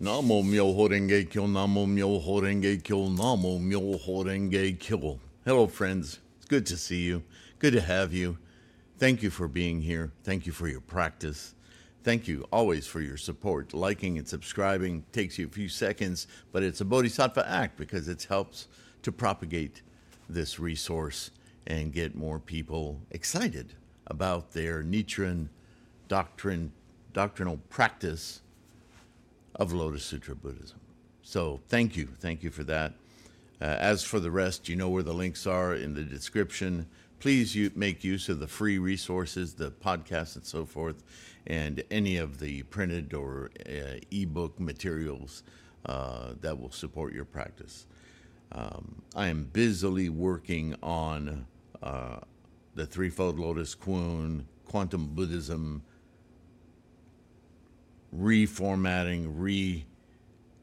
Namo Myoho Renge Kyo, Namo Myoho Renge Kyo, Namo Myoho Renge Kyo. Hello, friends. It's good to see you. Good to have you. Thank you for being here. Thank you for your practice. Thank you always for your support. Liking and subscribing takes you a few seconds, but it's a bodhisattva act because it helps to propagate this resource and get more people excited about their Nichiren doctrine, doctrinal practice of Lotus Sutra Buddhism. So thank you. Thank you for that. Uh, as for the rest, you know where the links are in the description. Please make use of the free resources, the podcasts, and so forth, and any of the printed or uh, ebook materials uh, that will support your practice. Um, I am busily working on uh, the Threefold Lotus Kuan, Quantum Buddhism, reformatting,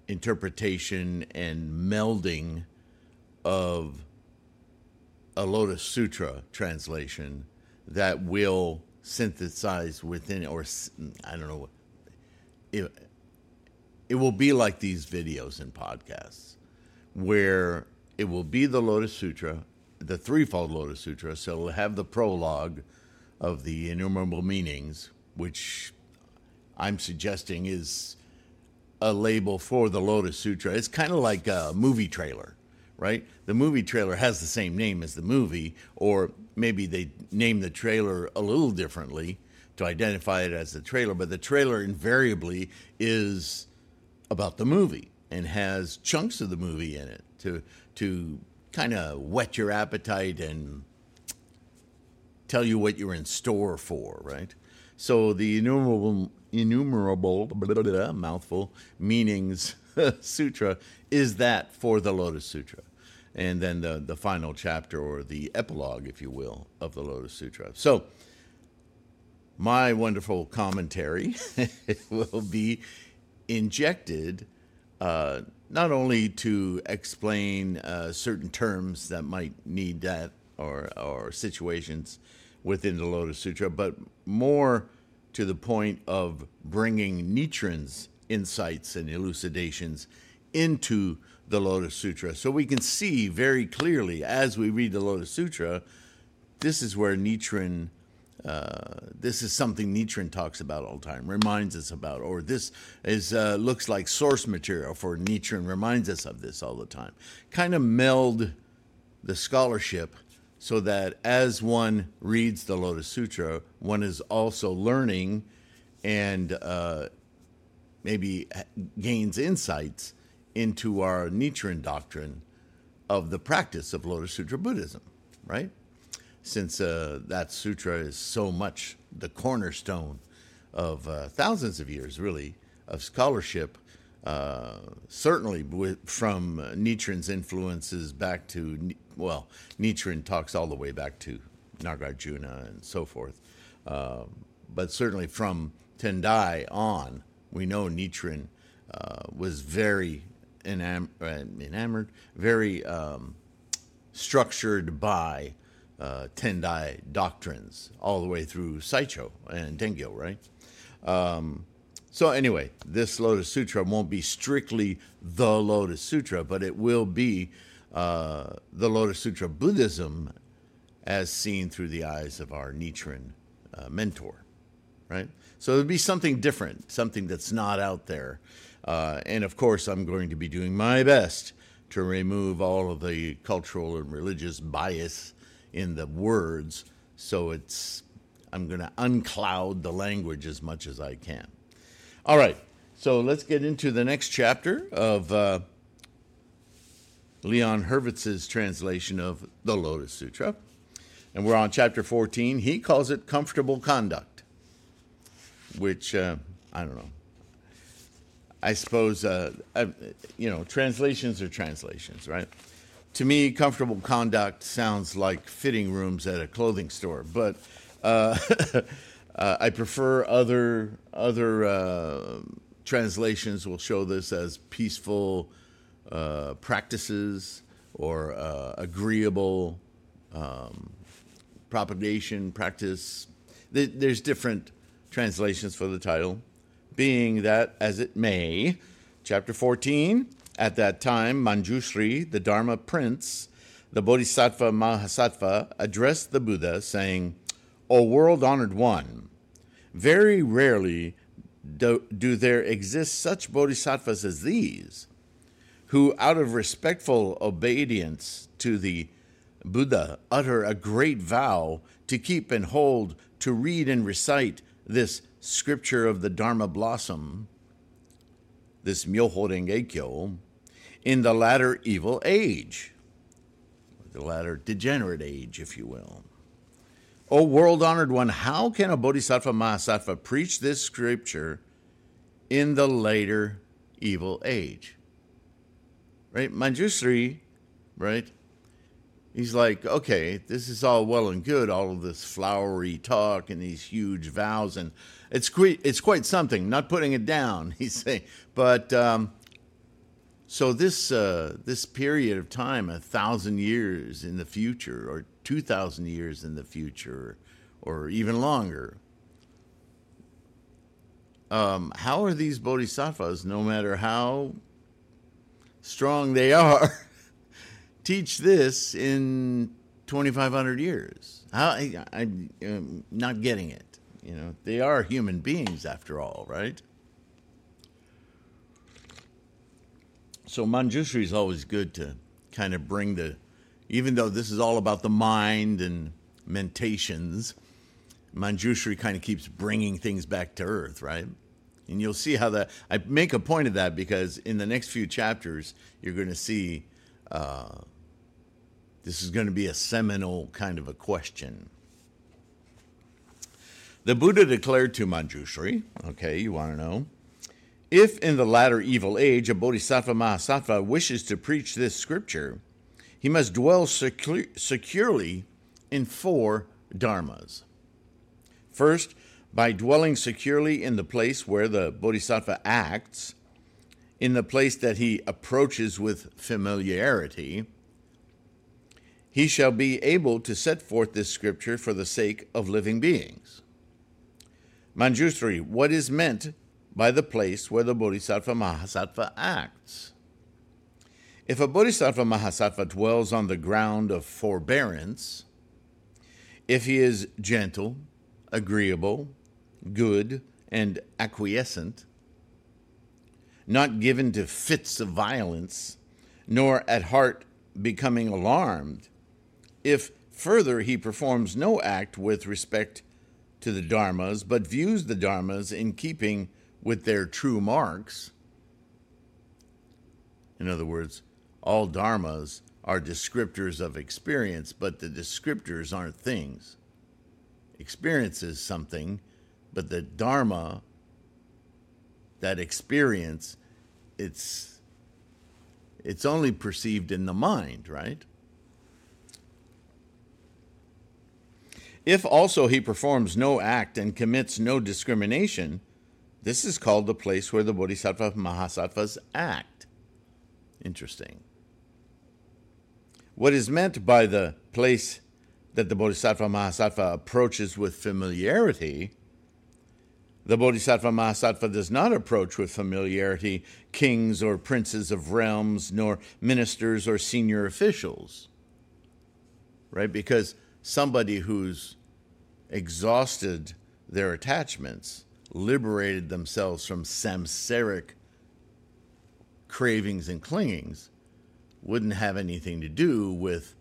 reinterpretation, and melding of a Lotus Sutra translation that will synthesize within, or I don't know, it, it will be like these videos and podcasts where it will be the Lotus Sutra, the threefold Lotus Sutra. So it'll have the prologue of the innumerable meanings, which I'm suggesting is a label for the Lotus Sutra. It's kind of like a movie trailer, right? The movie trailer has the same name as the movie, or maybe they name the trailer a little differently to identify it as the trailer, but the trailer invariably is about the movie and has chunks of the movie in it to to kind of whet your appetite and tell you what you're in store for, right? So the innumerable, innumerable blah, blah, blah, mouthful meanings sutra is that for the Lotus Sutra, and then the the final chapter or the epilogue, if you will, of the Lotus Sutra. So my wonderful commentary will be injected uh, not only to explain uh, certain terms that might need that or or situations within the Lotus Sutra, but more to the point of bringing Nichiren's insights and elucidations into the Lotus Sutra. So we can see very clearly as we read the Lotus Sutra, this is where Nichiren, uh, this is something Nichiren talks about all the time, reminds us about, or this is uh, looks like source material for Nichiren, reminds us of this all the time. Kind of meld the scholarship so that as one reads the Lotus Sutra, one is also learning and uh, maybe gains insights into our Nichiren doctrine of the practice of Lotus Sutra Buddhism, right? Since uh, that sutra is so much the cornerstone of uh, thousands of years, really, of scholarship, uh, certainly with, from Nichiren's influences back to well, Nichiren talks all the way back to Nagarjuna and so forth. Um, but certainly from Tendai on, we know Nichiren uh, was very enam- uh, enamored, very um, structured by uh, Tendai doctrines all the way through Saicho and Dengyo, right? Um, so, anyway, this Lotus Sutra won't be strictly the Lotus Sutra, but it will be uh, the Lotus Sutra Buddhism as seen through the eyes of our Nichiren uh, mentor, right? So it'd be something different, something that's not out there. Uh, and of course, I'm going to be doing my best to remove all of the cultural and religious bias in the words. So it's, I'm going to uncloud the language as much as I can. All right, so let's get into the next chapter of uh, Leon Hurvitz's translation of the Lotus Sutra. And we're on chapter 14. He calls it comfortable conduct, which, uh, I don't know. I suppose, uh, I, you know, translations are translations, right? To me, comfortable conduct sounds like fitting rooms at a clothing store, but uh, uh I prefer other other uh, translations will show this as peaceful uh, practices or uh, agreeable um, propagation practice. There's different translations for the title, being that, as it may, Chapter 14 At that time, Manjushri, the Dharma prince, the Bodhisattva Mahasattva, addressed the Buddha, saying, O world honored one, very rarely do, do there exist such bodhisattvas as these, who, out of respectful obedience to the Buddha, utter a great vow to keep and hold, to read and recite this scripture of the Dharma blossom, this Myoho Renge Kyo, in the latter evil age, the latter degenerate age, if you will. O world honored one, how can a Bodhisattva Mahasattva preach this scripture in the later evil age? Right? Manjushri, right? He's like, okay, this is all well and good, all of this flowery talk and these huge vows, and it's quite, it's quite something. Not putting it down, he's saying, but um, so this uh, this period of time, a thousand years in the future, or two thousand years in the future, or even longer. Um, how are these bodhisattvas, no matter how strong they are, teach this in 2,500 years? How I, am not getting it. You know, they are human beings after all, right? So Manjushri is always good to kind of bring the, even though this is all about the mind and mentations, Manjushri kind of keeps bringing things back to earth, right? And you'll see how that, I make a point of that because in the next few chapters, you're going to see uh, this is going to be a seminal kind of a question. The Buddha declared to Manjushri, okay, you want to know, if in the latter evil age a bodhisattva mahasattva wishes to preach this scripture, he must dwell secu- securely in four dharmas. First, by dwelling securely in the place where the bodhisattva acts, in the place that he approaches with familiarity, he shall be able to set forth this scripture for the sake of living beings. Manjushri, what is meant by the place where the Bodhisattva Mahasattva acts. If a Bodhisattva Mahasattva dwells on the ground of forbearance, if he is gentle, agreeable, good, and acquiescent, not given to fits of violence, nor at heart becoming alarmed, if further he performs no act with respect to the dharmas, but views the dharmas in keeping with their true marks. In other words, all dharmas are descriptors of experience, but the descriptors aren't things. Experience is something, but the dharma, that experience, it's it's only perceived in the mind, right? If also he performs no act and commits no discrimination, this is called the place where the Bodhisattva Mahasattvas act. Interesting. What is meant by the place that the Bodhisattva Mahasattva approaches with familiarity, the Bodhisattva Mahasattva does not approach with familiarity kings or princes of realms, nor ministers or senior officials. Right? Because somebody who's exhausted their attachments liberated themselves from samsaric cravings and clingings wouldn't have anything to do with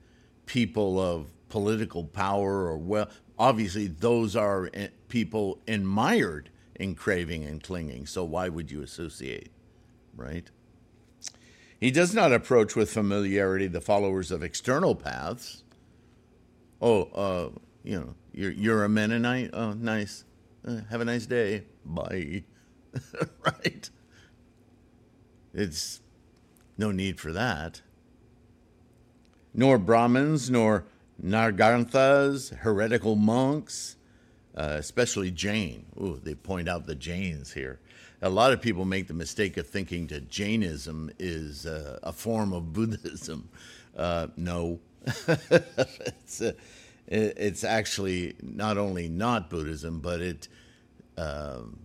people of political power or well obviously those are eh, people admired in craving and clinging so why would you associate right he does not approach with familiarity the followers of external paths oh uh, you know you're, you're a mennonite oh nice uh, have a nice day. Bye. right? It's no need for that. Nor Brahmins, nor Nirgranthas, heretical monks, uh, especially Jain. Ooh, they point out the Jains here. A lot of people make the mistake of thinking that Jainism is uh, a form of Buddhism. Uh, no, it's, uh, it's actually not only not Buddhism, but it um,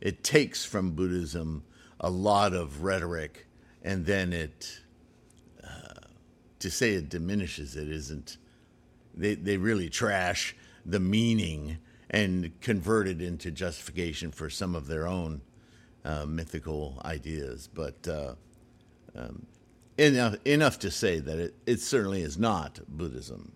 it takes from Buddhism a lot of rhetoric, and then it uh, to say it diminishes it isn't. They they really trash the meaning and convert it into justification for some of their own uh, mythical ideas, but. Uh, um, enough, enough to say that it, it certainly is not Buddhism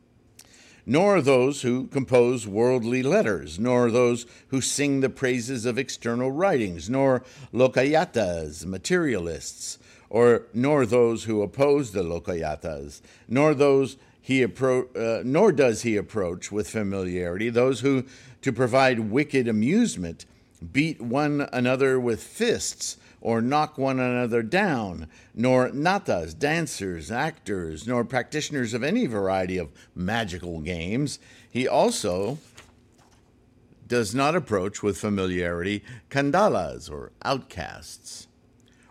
nor those who compose worldly letters, nor those who sing the praises of external writings, nor lokayatas, materialists, or nor those who oppose the lokayatas, nor those he appro- uh, nor does he approach with familiarity those who, to provide wicked amusement, beat one another with fists or knock one another down, nor natas, dancers, actors, nor practitioners of any variety of magical games. He also does not approach with familiarity kandalas or outcasts,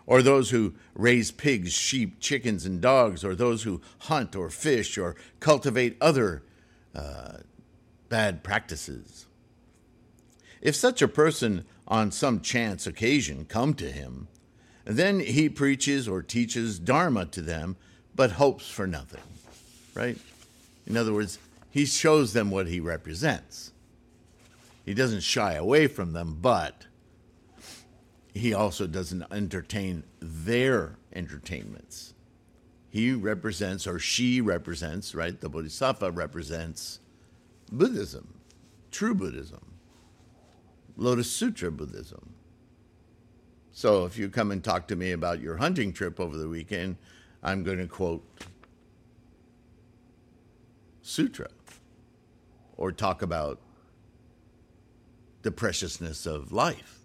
or those who raise pigs, sheep, chickens, and dogs, or those who hunt or fish or cultivate other uh, bad practices. If such a person on some chance occasion come to him, then he preaches or teaches Dharma to them, but hopes for nothing, right? In other words, he shows them what he represents. He doesn't shy away from them, but he also doesn't entertain their entertainments. He represents, or she represents, right? The Bodhisattva represents Buddhism, true Buddhism. Lotus Sutra Buddhism. So if you come and talk to me about your hunting trip over the weekend, I'm going to quote Sutra or talk about the preciousness of life.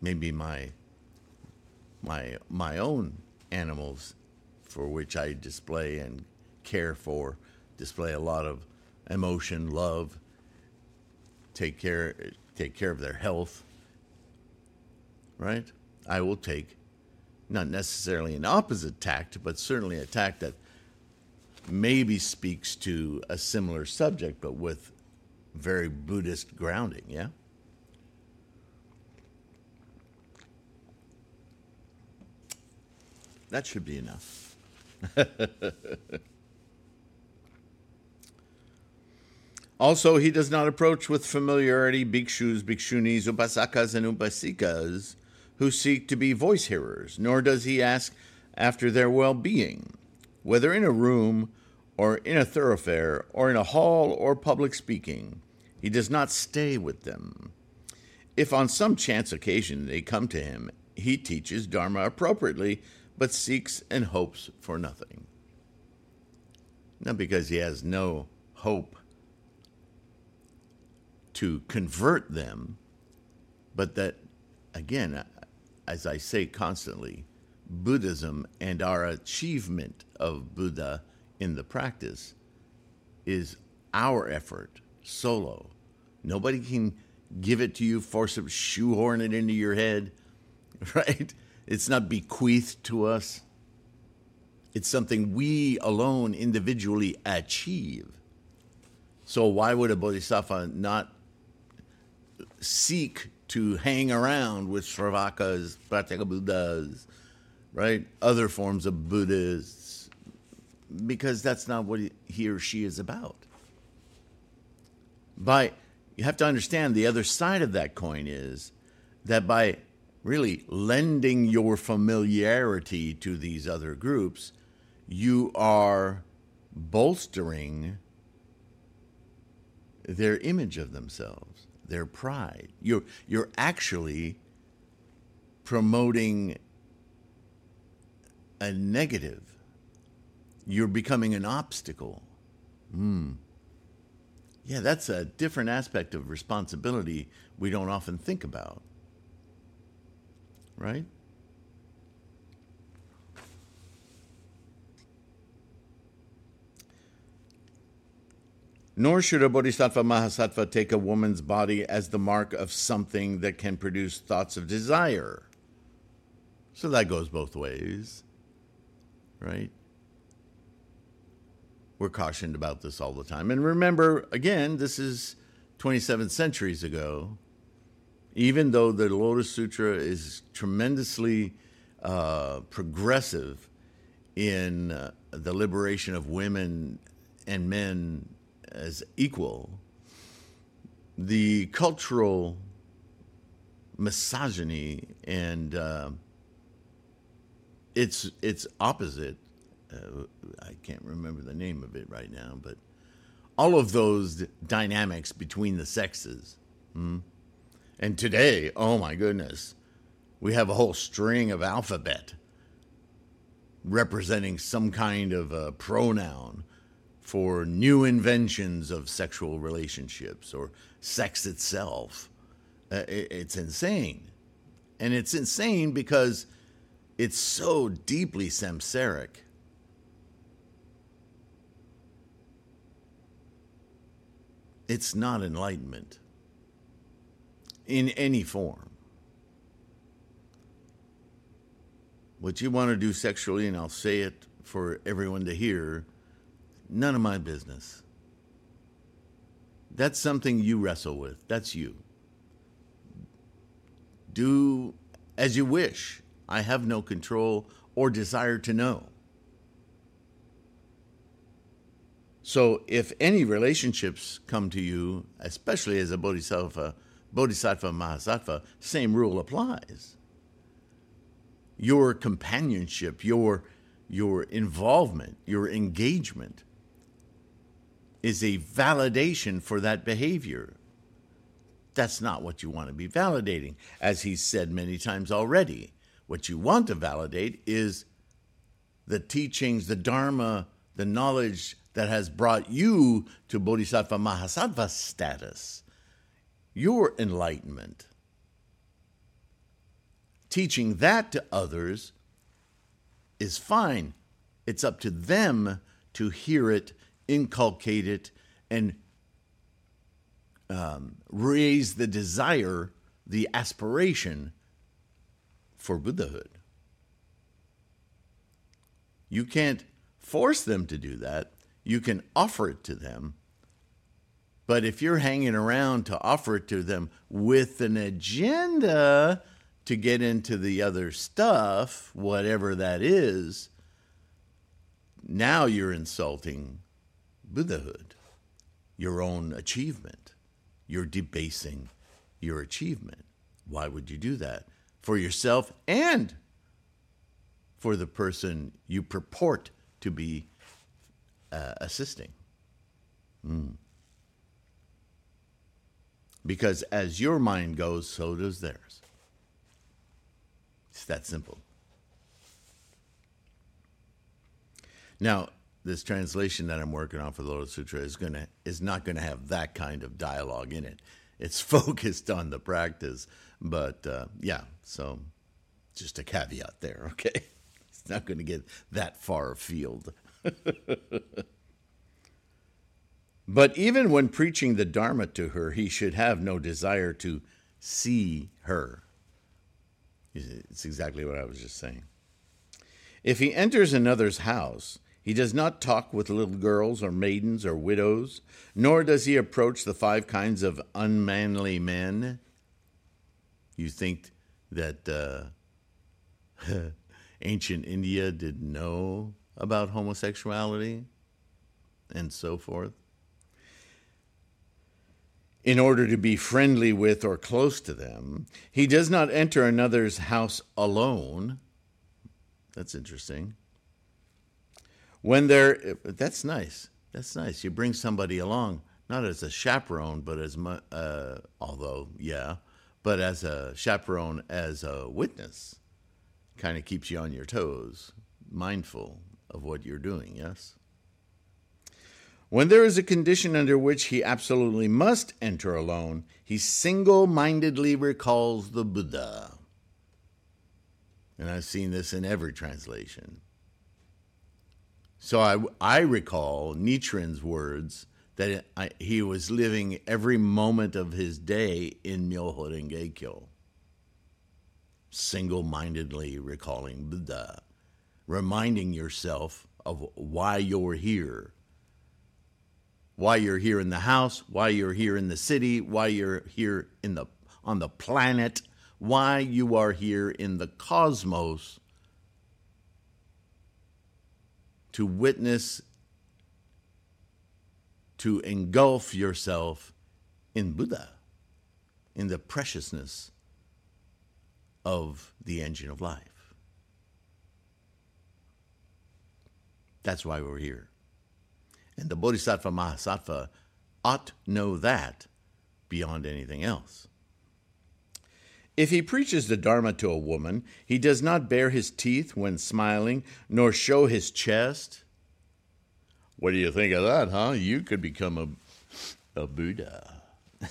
Maybe my my my own animals for which I display and care for, display a lot of emotion, love, take care take care of their health. Right? I will take not necessarily an opposite tact, but certainly a tact that maybe speaks to a similar subject, but with very Buddhist grounding, yeah? That should be enough. Also, he does not approach with familiarity bhikshus, bhikshunis, upasakas, and upasikas who seek to be voice hearers, nor does he ask after their well being, whether in a room or in a thoroughfare or in a hall or public speaking. He does not stay with them. If on some chance occasion they come to him, he teaches Dharma appropriately, but seeks and hopes for nothing. Not because he has no hope to convert them, but that, again, as I say constantly, Buddhism and our achievement of Buddha in the practice is our effort solo. Nobody can give it to you, force it, shoehorn it into your head, right? It's not bequeathed to us. It's something we alone individually achieve. So, why would a bodhisattva not seek to hang around with Shravakas, Buddhas, right? Other forms of Buddhists, because that's not what he or she is about. By you have to understand the other side of that coin is that by really lending your familiarity to these other groups, you are bolstering their image of themselves their pride. You're, you're actually promoting a negative. You're becoming an obstacle. Hmm. Yeah, that's a different aspect of responsibility we don't often think about. Right? Nor should a bodhisattva mahasattva take a woman's body as the mark of something that can produce thoughts of desire. So that goes both ways, right? We're cautioned about this all the time. And remember, again, this is 27 centuries ago. Even though the Lotus Sutra is tremendously uh, progressive in uh, the liberation of women and men as equal, the cultural misogyny and uh, its its opposite. Uh, I can't remember the name of it right now, but all of those dynamics between the sexes. Hmm? And today, oh my goodness, we have a whole string of alphabet representing some kind of a pronoun for new inventions of sexual relationships or sex itself. Uh, it, it's insane. And it's insane because it's so deeply samsaric. It's not enlightenment in any form. What you want to do sexually, and I'll say it for everyone to hear, none of my business. That's something you wrestle with. That's you. Do as you wish. I have no control or desire to know. So, if any relationships come to you, especially as a bodhisattva, bodhisattva, mahasattva, same rule applies. Your companionship, your, your involvement, your engagement is a validation for that behavior. That's not what you want to be validating, as he's said many times already. What you want to validate is the teachings, the Dharma, the knowledge that has brought you to Bodhisattva Mahasattva status, your enlightenment. Teaching that to others is fine. It's up to them to hear it inculcate it, and um, raise the desire, the aspiration for Buddhahood. You can't force them to do that. You can offer it to them. But if you're hanging around to offer it to them with an agenda to get into the other stuff, whatever that is, now you're insulting Buddhahood, your own achievement. You're debasing your achievement. Why would you do that? For yourself and for the person you purport to be uh, assisting. Mm. Because as your mind goes, so does theirs. It's that simple. Now, this translation that I'm working on for the Lotus Sutra is gonna is not gonna have that kind of dialogue in it. It's focused on the practice, but uh, yeah. So just a caveat there, okay? It's not to get that far afield. but even when preaching the Dharma to her, he should have no desire to see her. It's exactly what I was just saying. If he enters another's house, he does not talk with little girls or maidens or widows, nor does he approach the five kinds of unmanly men. You think that uh, ancient India didn't know about homosexuality and so forth? In order to be friendly with or close to them, he does not enter another's house alone. That's interesting. When they're that's nice. That's nice. You bring somebody along not as a chaperone but as uh, although yeah but as a chaperone as a witness. Kind of keeps you on your toes mindful of what you're doing yes when there is a condition under which he absolutely must enter alone he single-mindedly recalls the buddha. And i've seen this in every translation. So I, I recall Nichiren's words that I, he was living every moment of his day in Myoho Renge single mindedly recalling Buddha, reminding yourself of why you're here, why you're here in the house, why you're here in the city, why you're here in the on the planet, why you are here in the cosmos to witness, to engulf yourself in Buddha, in the preciousness of the engine of life. That's why we're here. And the Bodhisattva Mahasattva ought know that beyond anything else. If he preaches the Dharma to a woman, he does not bare his teeth when smiling, nor show his chest. What do you think of that, huh? You could become a, a Buddha.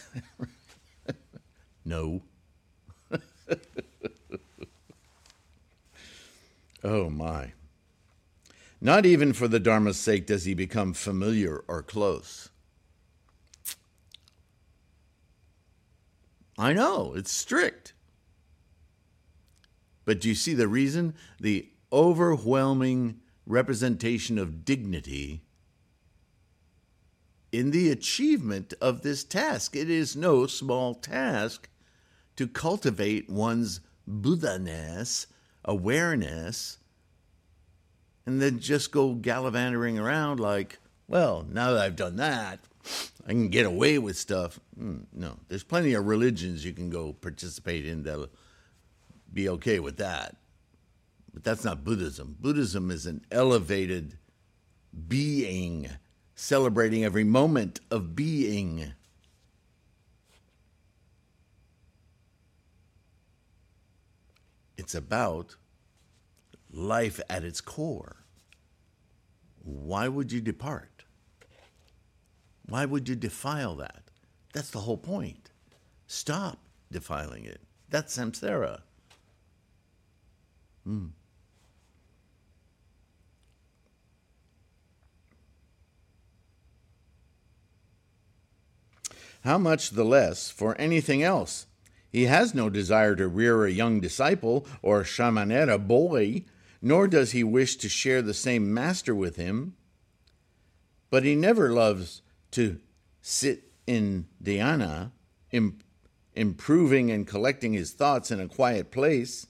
no. oh, my. Not even for the Dharma's sake does he become familiar or close. I know, it's strict. But do you see the reason? The overwhelming representation of dignity in the achievement of this task. It is no small task to cultivate one's Buddha ness, awareness, and then just go gallivanting around like, well, now that I've done that, I can get away with stuff. Mm, no, there's plenty of religions you can go participate in that'll be okay with that. But that's not Buddhism. Buddhism is an elevated being, celebrating every moment of being. It's about life at its core. Why would you depart? Why would you defile that? That's the whole point. Stop defiling it. That's samsara. Hmm. How much the less for anything else? He has no desire to rear a young disciple or shamanera boy, nor does he wish to share the same master with him. But he never loves to sit in dhyana, Im- improving and collecting his thoughts in a quiet place.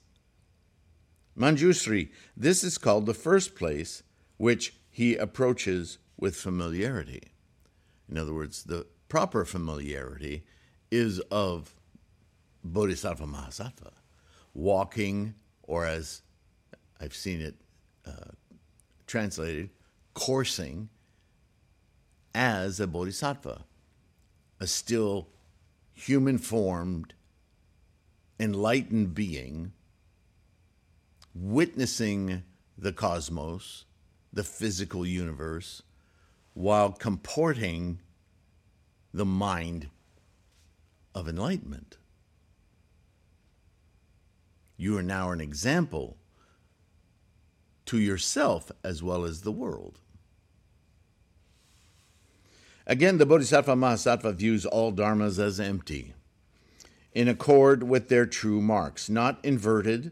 Manjusri, this is called the first place which he approaches with familiarity. In other words, the proper familiarity is of Bodhisattva Mahasattva, walking, or as I've seen it uh, translated, coursing as a bodhisattva, a still human formed, enlightened being, witnessing the cosmos, the physical universe, while comporting the mind of enlightenment. You are now an example to yourself as well as the world. Again, the Bodhisattva Mahasattva views all dharmas as empty, in accord with their true marks, not inverted,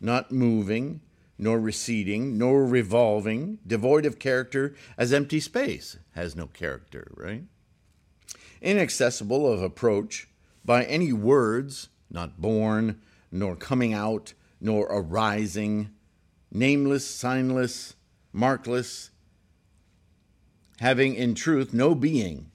not moving, nor receding, nor revolving, devoid of character, as empty space has no character, right? Inaccessible of approach by any words, not born, nor coming out, nor arising, nameless, signless, markless, having in truth no being,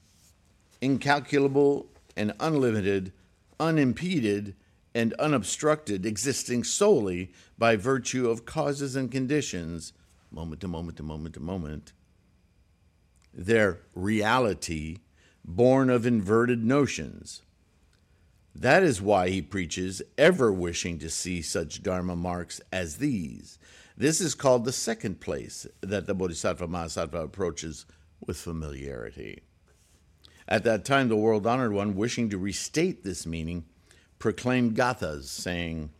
incalculable and unlimited, unimpeded and unobstructed, existing solely by virtue of causes and conditions, moment to moment to moment to moment. Their reality, born of inverted notions. That is why he preaches, ever wishing to see such Dharma marks as these. This is called the second place that the Bodhisattva Mahasattva approaches with familiarity. At that time, the world honored one, wishing to restate this meaning, proclaimed Gathas, saying,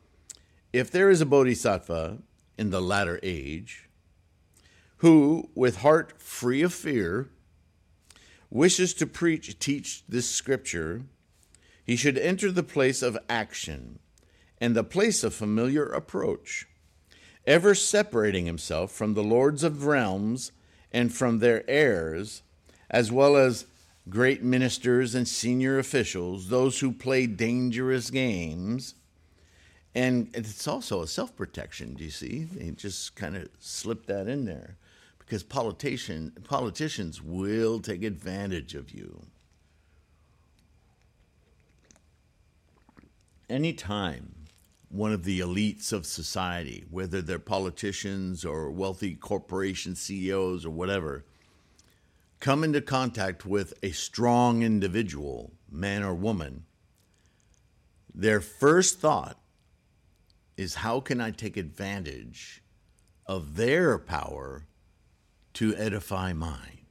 If there is a bodhisattva in the latter age, who, with heart free of fear, wishes to preach, teach this scripture, he should enter the place of action and the place of familiar approach, ever separating himself from the lords of realms and from their heirs, as well as great ministers and senior officials, those who play dangerous games. And it's also a self protection, do you see? They just kind of slip that in there because politician, politicians will take advantage of you. Anytime one of the elites of society, whether they're politicians or wealthy corporation CEOs or whatever, come into contact with a strong individual, man or woman, their first thought is how can I take advantage of their power to edify mine?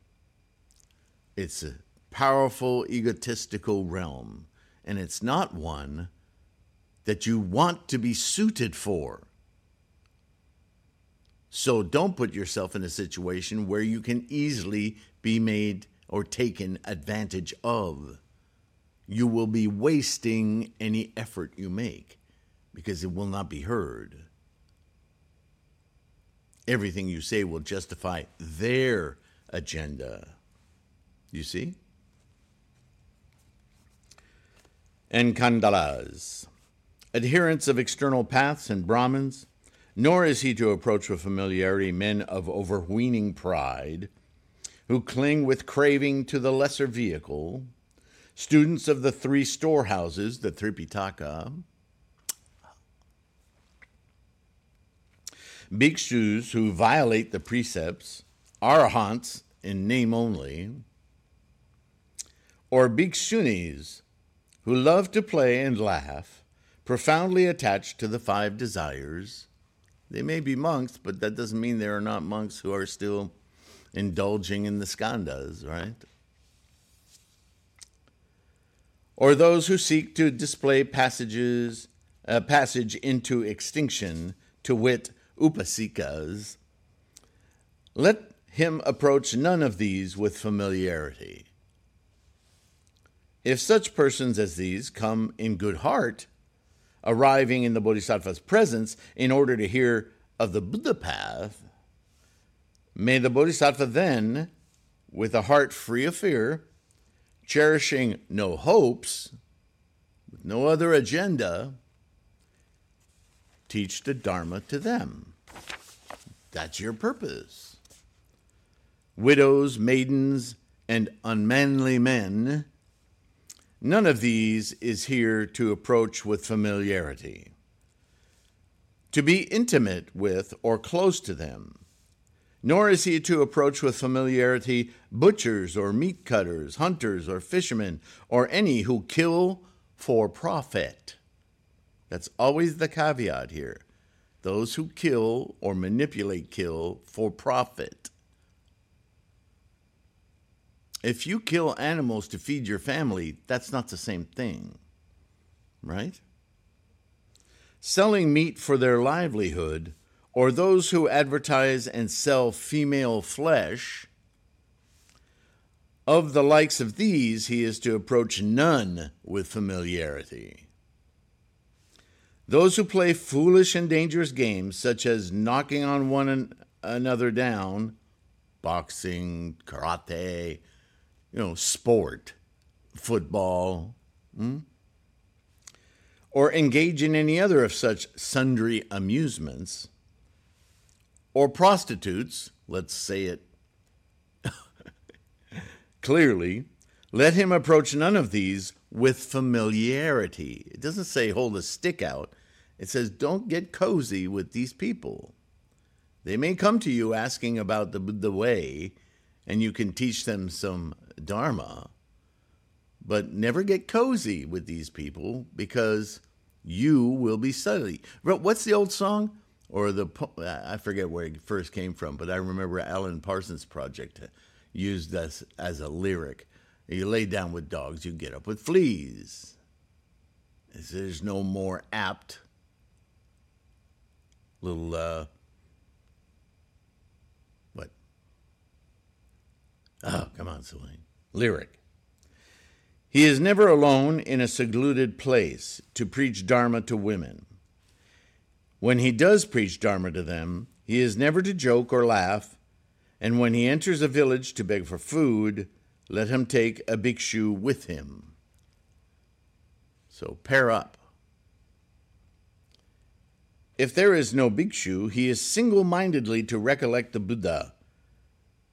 It's a powerful, egotistical realm, and it's not one that you want to be suited for. So don't put yourself in a situation where you can easily be made or taken advantage of. You will be wasting any effort you make because it will not be heard. Everything you say will justify their agenda. You see? And Kandalas, adherents of external paths and Brahmins, nor is he to approach with familiarity men of overweening pride, who cling with craving to the lesser vehicle, students of the three storehouses, the Tripitaka, bhikshus who violate the precepts, arahants in name only, or bhikshunis who love to play and laugh, profoundly attached to the five desires, they may be monks, but that doesn't mean there are not monks who are still indulging in the skandhas, right? Or those who seek to display passages, uh, passage into extinction, to wit, upasikas. Let him approach none of these with familiarity. If such persons as these come in good heart, arriving in the Bodhisattva's presence in order to hear of the Buddha path, may the Bodhisattva then, with a heart free of fear, cherishing no hopes, with no other agenda, teach the Dharma to them. That's your purpose. Widows, maidens, and unmanly men None of these is here to approach with familiarity, to be intimate with or close to them. Nor is he to approach with familiarity butchers or meat cutters, hunters or fishermen, or any who kill for profit. That's always the caveat here. Those who kill or manipulate kill for profit. If you kill animals to feed your family, that's not the same thing, right? Selling meat for their livelihood, or those who advertise and sell female flesh, of the likes of these he is to approach none with familiarity. Those who play foolish and dangerous games, such as knocking on one another down, boxing, karate, you know, sport, football, hmm? or engage in any other of such sundry amusements, or prostitutes, let's say it clearly, let him approach none of these with familiarity. It doesn't say hold a stick out, it says don't get cozy with these people. They may come to you asking about the, the way, and you can teach them some Dharma, but never get cozy with these people because you will be study. What's the old song? Or the I forget where it first came from, but I remember Alan Parsons' project used this as a lyric. You lay down with dogs, you get up with fleas. There's no more apt little uh, what? Oh, come on, Celine. Lyric. He is never alone in a secluded place to preach Dharma to women. When he does preach Dharma to them, he is never to joke or laugh, and when he enters a village to beg for food, let him take a bhikshu with him. So pair up. If there is no bhikshu, he is single mindedly to recollect the Buddha.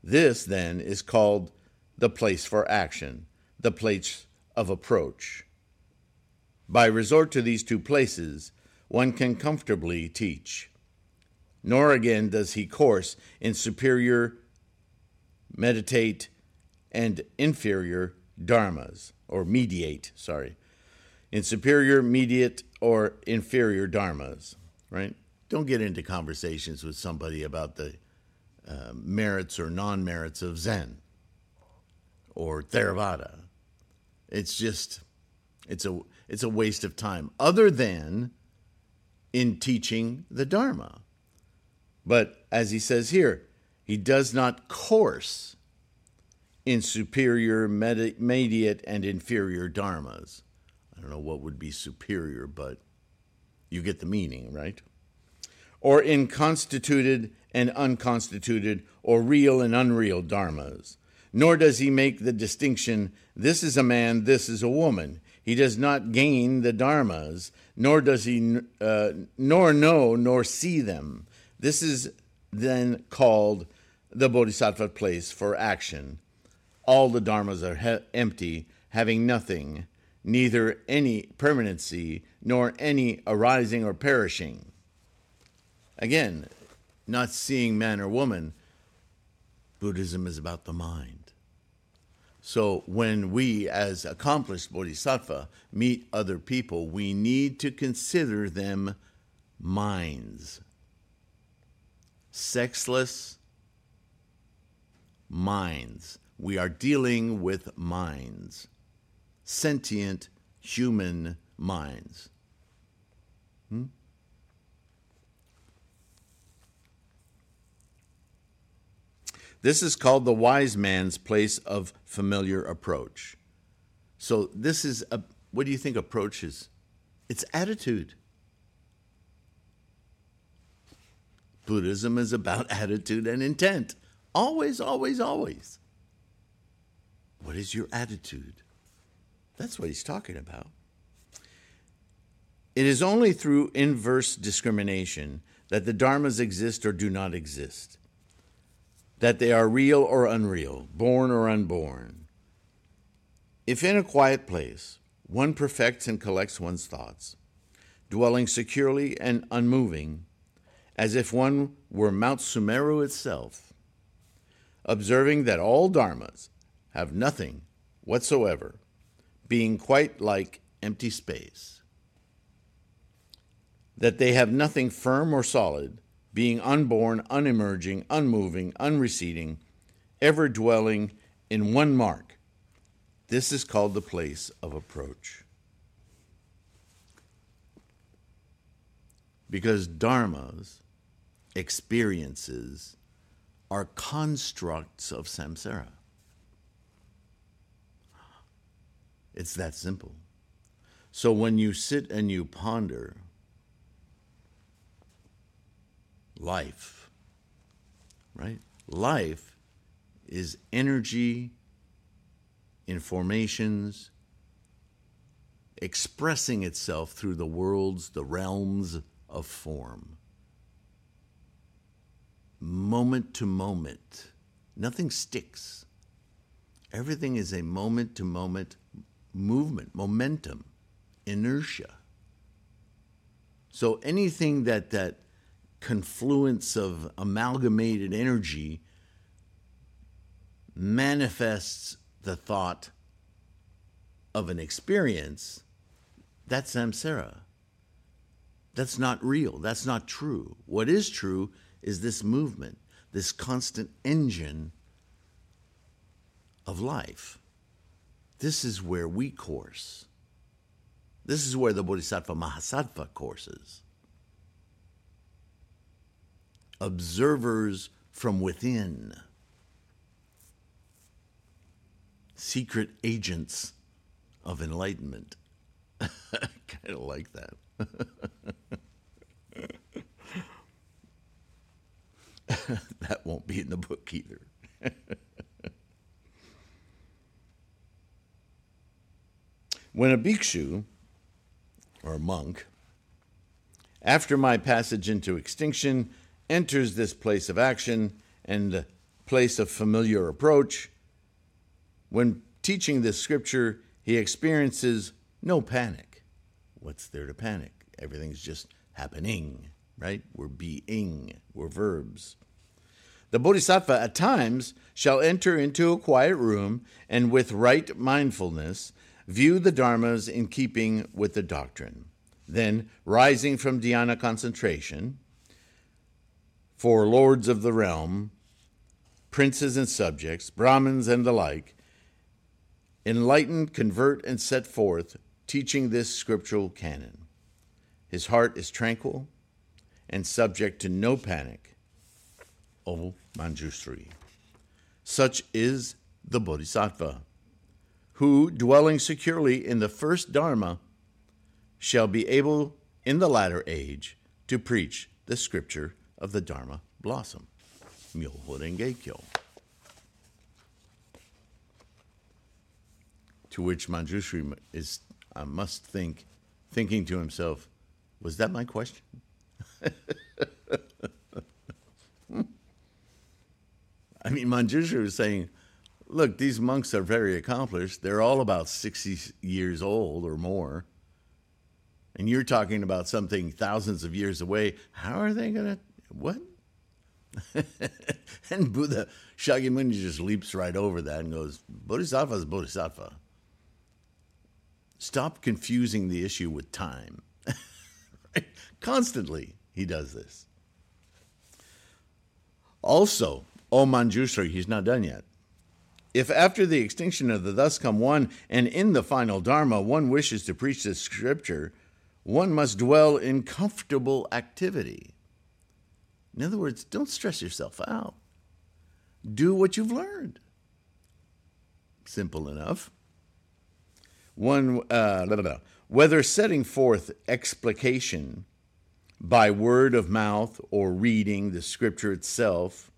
This, then, is called the place for action, the place of approach. By resort to these two places, one can comfortably teach. Nor again does he course in superior, meditate, and inferior dharmas, or mediate, sorry, in superior, mediate, or inferior dharmas, right? Don't get into conversations with somebody about the uh, merits or non merits of Zen or Theravada. It's just, it's a, it's a waste of time, other than in teaching the Dharma. But as he says here, he does not course in superior, mediate, and inferior dharmas. I don't know what would be superior, but you get the meaning, right? Or in constituted and unconstituted, or real and unreal dharmas. Nor does he make the distinction this is a man, this is a woman. He does not gain the dharmas, nor does he uh, nor know nor see them. This is then called the bodhisattva place for action. All the dharmas are he- empty, having nothing, neither any permanency nor any arising or perishing. Again, not seeing man or woman, Buddhism is about the mind. So when we, as accomplished bodhisattva, meet other people, we need to consider them minds. Sexless minds. We are dealing with minds, sentient human minds. Hmm? This is called the wise man's place of familiar approach. So, this is a, what do you think approach is? It's attitude. Buddhism is about attitude and intent. Always, always, always. What is your attitude? That's what he's talking about. It is only through inverse discrimination that the dharmas exist or do not exist that they are real or unreal, born or unborn. If in a quiet place one perfects and collects one's thoughts, dwelling securely and unmoving, as if one were Mount Sumeru itself, observing that all dharmas have nothing whatsoever, being quite like empty space, that they have nothing firm or solid, being unborn, unemerging, unmoving, unreceding, ever dwelling in one mark. This is called the place of approach. Because dharmas, experiences, are constructs of samsara. It's that simple. So when you sit and you ponder, life, right? Life is energy, informations, expressing itself through the worlds, the realms of form. Moment to moment, nothing sticks. Everything is a moment to moment movement, momentum, inertia. So anything that, that confluence of amalgamated energy manifests the thought of an experience, that's samsara. That's not real. That's not true. What is true is this movement, this constant engine of life. This is where we course. This is where the Bodhisattva Mahasattva courses observers from within, secret agents of enlightenment. Kind of like that. that won't be in the book either. When a bhikshu, or a monk, after my passage into extinction, enters this place of action and place of familiar approach, when teaching this scripture, he experiences no panic. What's there to panic? Everything's just happening, right? We're being, we're verbs. The bodhisattva at times shall enter into a quiet room and with right mindfulness view the dharmas in keeping with the doctrine. Then, rising from dhyana concentration, for lords of the realm, princes and subjects, Brahmins and the like, enlightened, convert, and set forth, teaching this scriptural canon. His heart is tranquil and subject to no panic. O Manjushri. Such is the Bodhisattva, who, dwelling securely in the first Dharma, shall be able in the latter age to preach the scripture of the Dharma blossom. Myoho Renge Kyo. To which Manjushri is, I must think, thinking to himself, was that my question? I mean, Manjushri was saying, look, these monks are very accomplished. They're all about 60 years old or more. And you're talking about something thousands of years away. How are they going to, what? and Buddha Shakyamuni just leaps right over that and goes, Bodhisattva is Bodhisattva. Stop confusing the issue with time. Constantly, he does this. Also, oh, O Manjushri, he's not done yet. If after the extinction of the thus come one, and in the final Dharma, one wishes to preach this scripture, one must dwell in comfortable activity. In other words, don't stress yourself out. Do what you've learned. Simple enough one uh, blah, blah, blah. whether setting forth explication by word of mouth or reading the scripture itself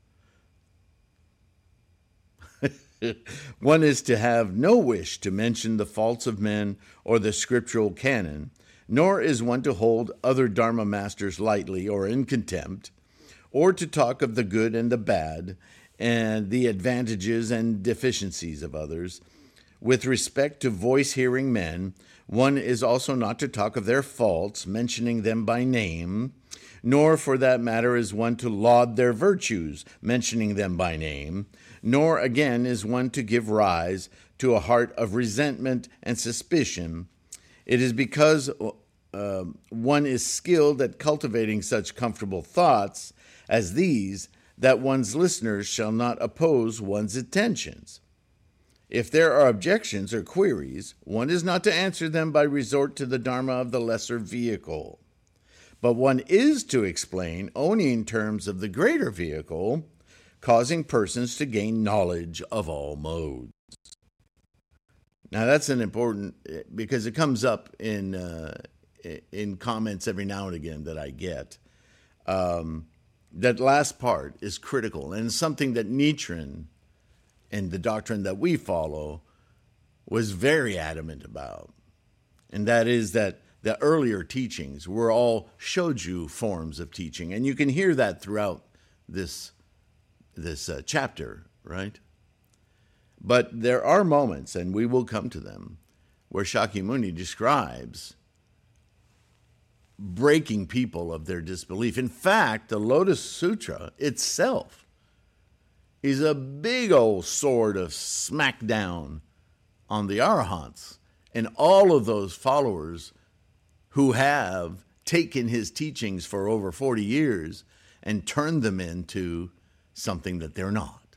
one is to have no wish to mention the faults of men or the scriptural canon nor is one to hold other dharma masters lightly or in contempt or to talk of the good and the bad and the advantages and deficiencies of others with respect to voice hearing men, one is also not to talk of their faults, mentioning them by name, nor for that matter is one to laud their virtues, mentioning them by name, nor again is one to give rise to a heart of resentment and suspicion. It is because uh, one is skilled at cultivating such comfortable thoughts as these that one's listeners shall not oppose one's attentions. If there are objections or queries, one is not to answer them by resort to the Dharma of the lesser vehicle, but one is to explain only in terms of the greater vehicle, causing persons to gain knowledge of all modes. Now that's an important because it comes up in uh, in comments every now and again that I get. Um, that last part is critical and something that Nichiren and the doctrine that we follow was very adamant about. And that is that the earlier teachings were all shoju forms of teaching. And you can hear that throughout this, this uh, chapter, right? But there are moments, and we will come to them, where Shakyamuni describes breaking people of their disbelief. In fact, the Lotus Sutra itself is a big old sword of smackdown on the Arahants and all of those followers who have taken his teachings for over 40 years and turned them into something that they're not.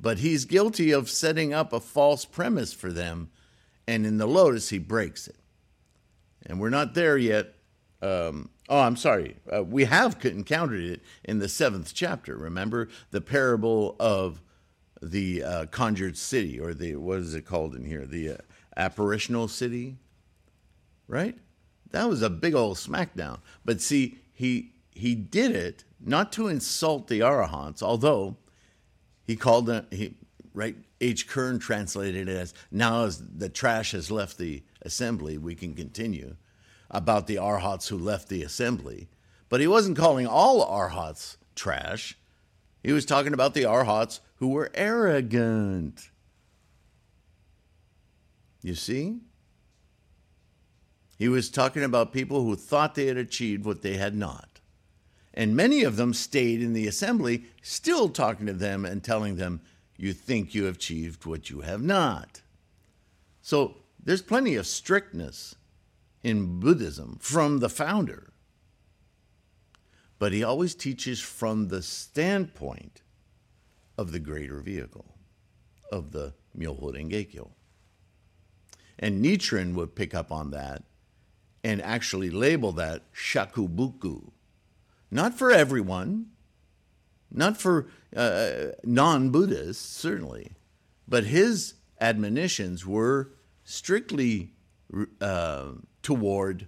But he's guilty of setting up a false premise for them, and in the Lotus, he breaks it. And we're not there yet. Um, Oh, I'm sorry. Uh, we have encountered it in the seventh chapter. Remember the parable of the uh, conjured city, or the what is it called in here? The uh, apparitional city, right? That was a big old smackdown. But see, he he did it not to insult the arahants, although he called them. He right? H. Kern translated it as now as the trash has left the assembly, we can continue about the arhats who left the assembly. But he wasn't calling all arhats trash. He was talking about the arhats who were arrogant. You see? He was talking about people who thought they had achieved what they had not. And many of them stayed in the assembly, still talking to them and telling them, You think you have achieved what you have not. So there's plenty of strictness in Buddhism from the founder. But he always teaches from the standpoint of the greater vehicle, of the Myoho Renge And Nichiren would pick up on that and actually label that shakubuku. Not for everyone, not for uh, non Buddhists, certainly, but his admonitions were strictly uh, toward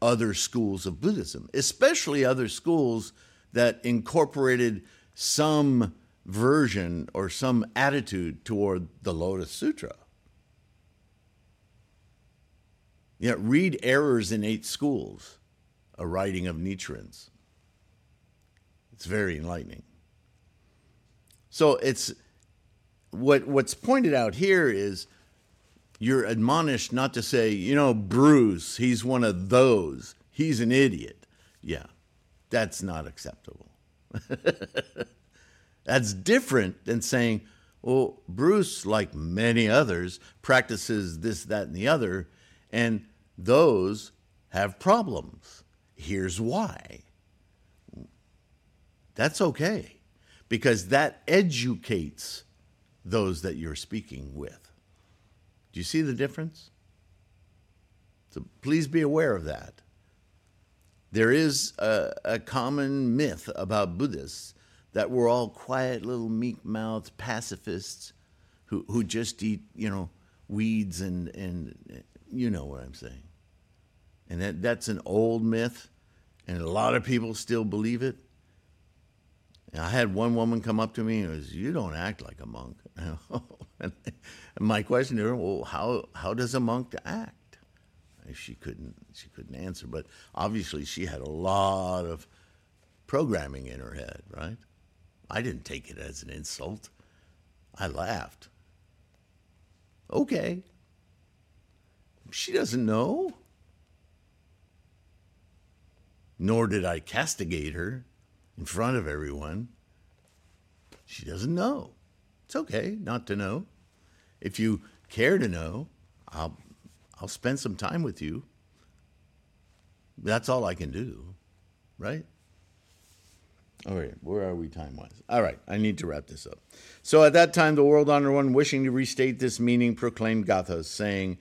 other schools of Buddhism, especially other schools that incorporated some version or some attitude toward the Lotus Sutra. You know, read Errors in Eight Schools, a writing of Nichiren's. It's very enlightening. So it's what what's pointed out here is you're admonished not to say, you know, Bruce, he's one of those. He's an idiot. Yeah, that's not acceptable. that's different than saying, well, Bruce, like many others, practices this, that, and the other, and those have problems. Here's why. That's okay, because that educates those that you're speaking with. Do you see the difference? So please be aware of that. There is a, a common myth about Buddhists that we're all quiet little meek mouthed pacifists who, who just eat, you know, weeds and, and you know what I'm saying. And that, that's an old myth, and a lot of people still believe it. And I had one woman come up to me and was, "You don't act like a monk." and my question to her, "Well, how how does a monk act?" She couldn't she couldn't answer, but obviously she had a lot of programming in her head, right? I didn't take it as an insult. I laughed. Okay. She doesn't know. Nor did I castigate her in front of everyone. She doesn't know. It's okay not to know. If you care to know, I'll I'll spend some time with you. That's all I can do, right? All right, where are we time wise? All right, I need to wrap this up. So at that time, the world honored one, wishing to restate this meaning, proclaimed Gathas, saying,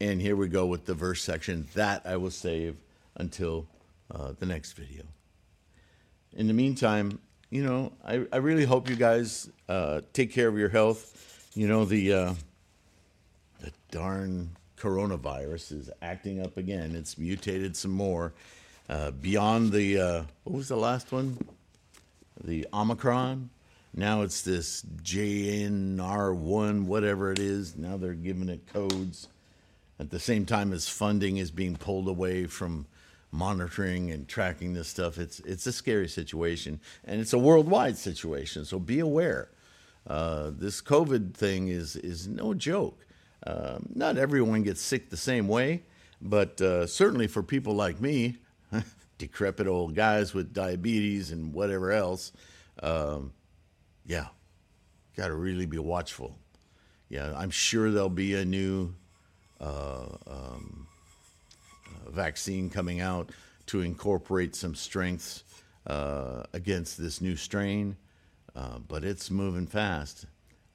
and here we go with the verse section, that I will save until uh, the next video in the meantime, you know, I, I really hope you guys uh, take care of your health. You know, the, uh, the darn coronavirus is acting up again. It's mutated some more. Uh, beyond the, uh, what was the last one? The Omicron. Now it's this JNR1, whatever it is. Now they're giving it codes. At the same time as funding is being pulled away from monitoring and tracking this stuff. It's it's a scary situation, and it's a worldwide situation. So be aware. Uh, this COVID thing is is no joke. Uh, not everyone gets sick the same way, but uh, certainly for people like me, decrepit old guys with diabetes and whatever else, um, yeah, got to really be watchful. Yeah, I'm sure there'll be a new. Uh, um, vaccine coming out to incorporate some strengths uh, against this new strain, uh, but it's moving fast.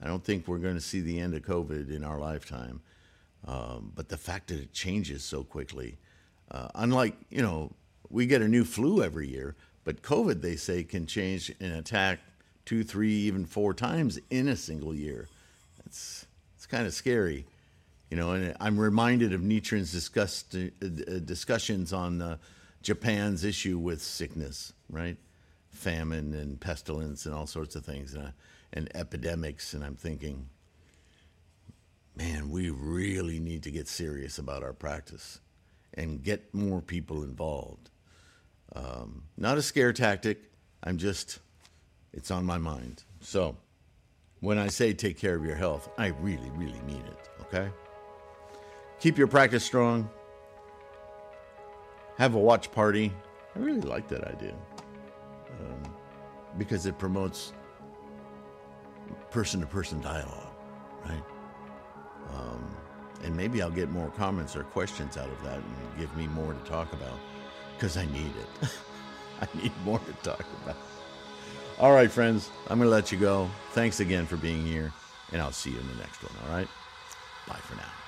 I don't think we're going to see the end of COVID in our lifetime. Um, but the fact that it changes so quickly, uh, unlike, you know, we get a new flu every year, but COVID, they say, can change and attack two, three, even four times in a single year. It's, it's kind of scary. You know, and I'm reminded of Nichiren's discussed, uh, uh, discussions on uh, Japan's issue with sickness, right? Famine and pestilence and all sorts of things. And, and epidemics, and I'm thinking, man, we really need to get serious about our practice and get more people involved. Um, not a scare tactic. I'm just, it's on my mind. So when I say take care of your health, I really, really mean it, okay? Keep your practice strong. Have a watch party. I really like that idea um, because it promotes person to person dialogue, right? Um, and maybe I'll get more comments or questions out of that and give me more to talk about because I need it. I need more to talk about. All right, friends, I'm going to let you go. Thanks again for being here, and I'll see you in the next one. All right? Bye for now.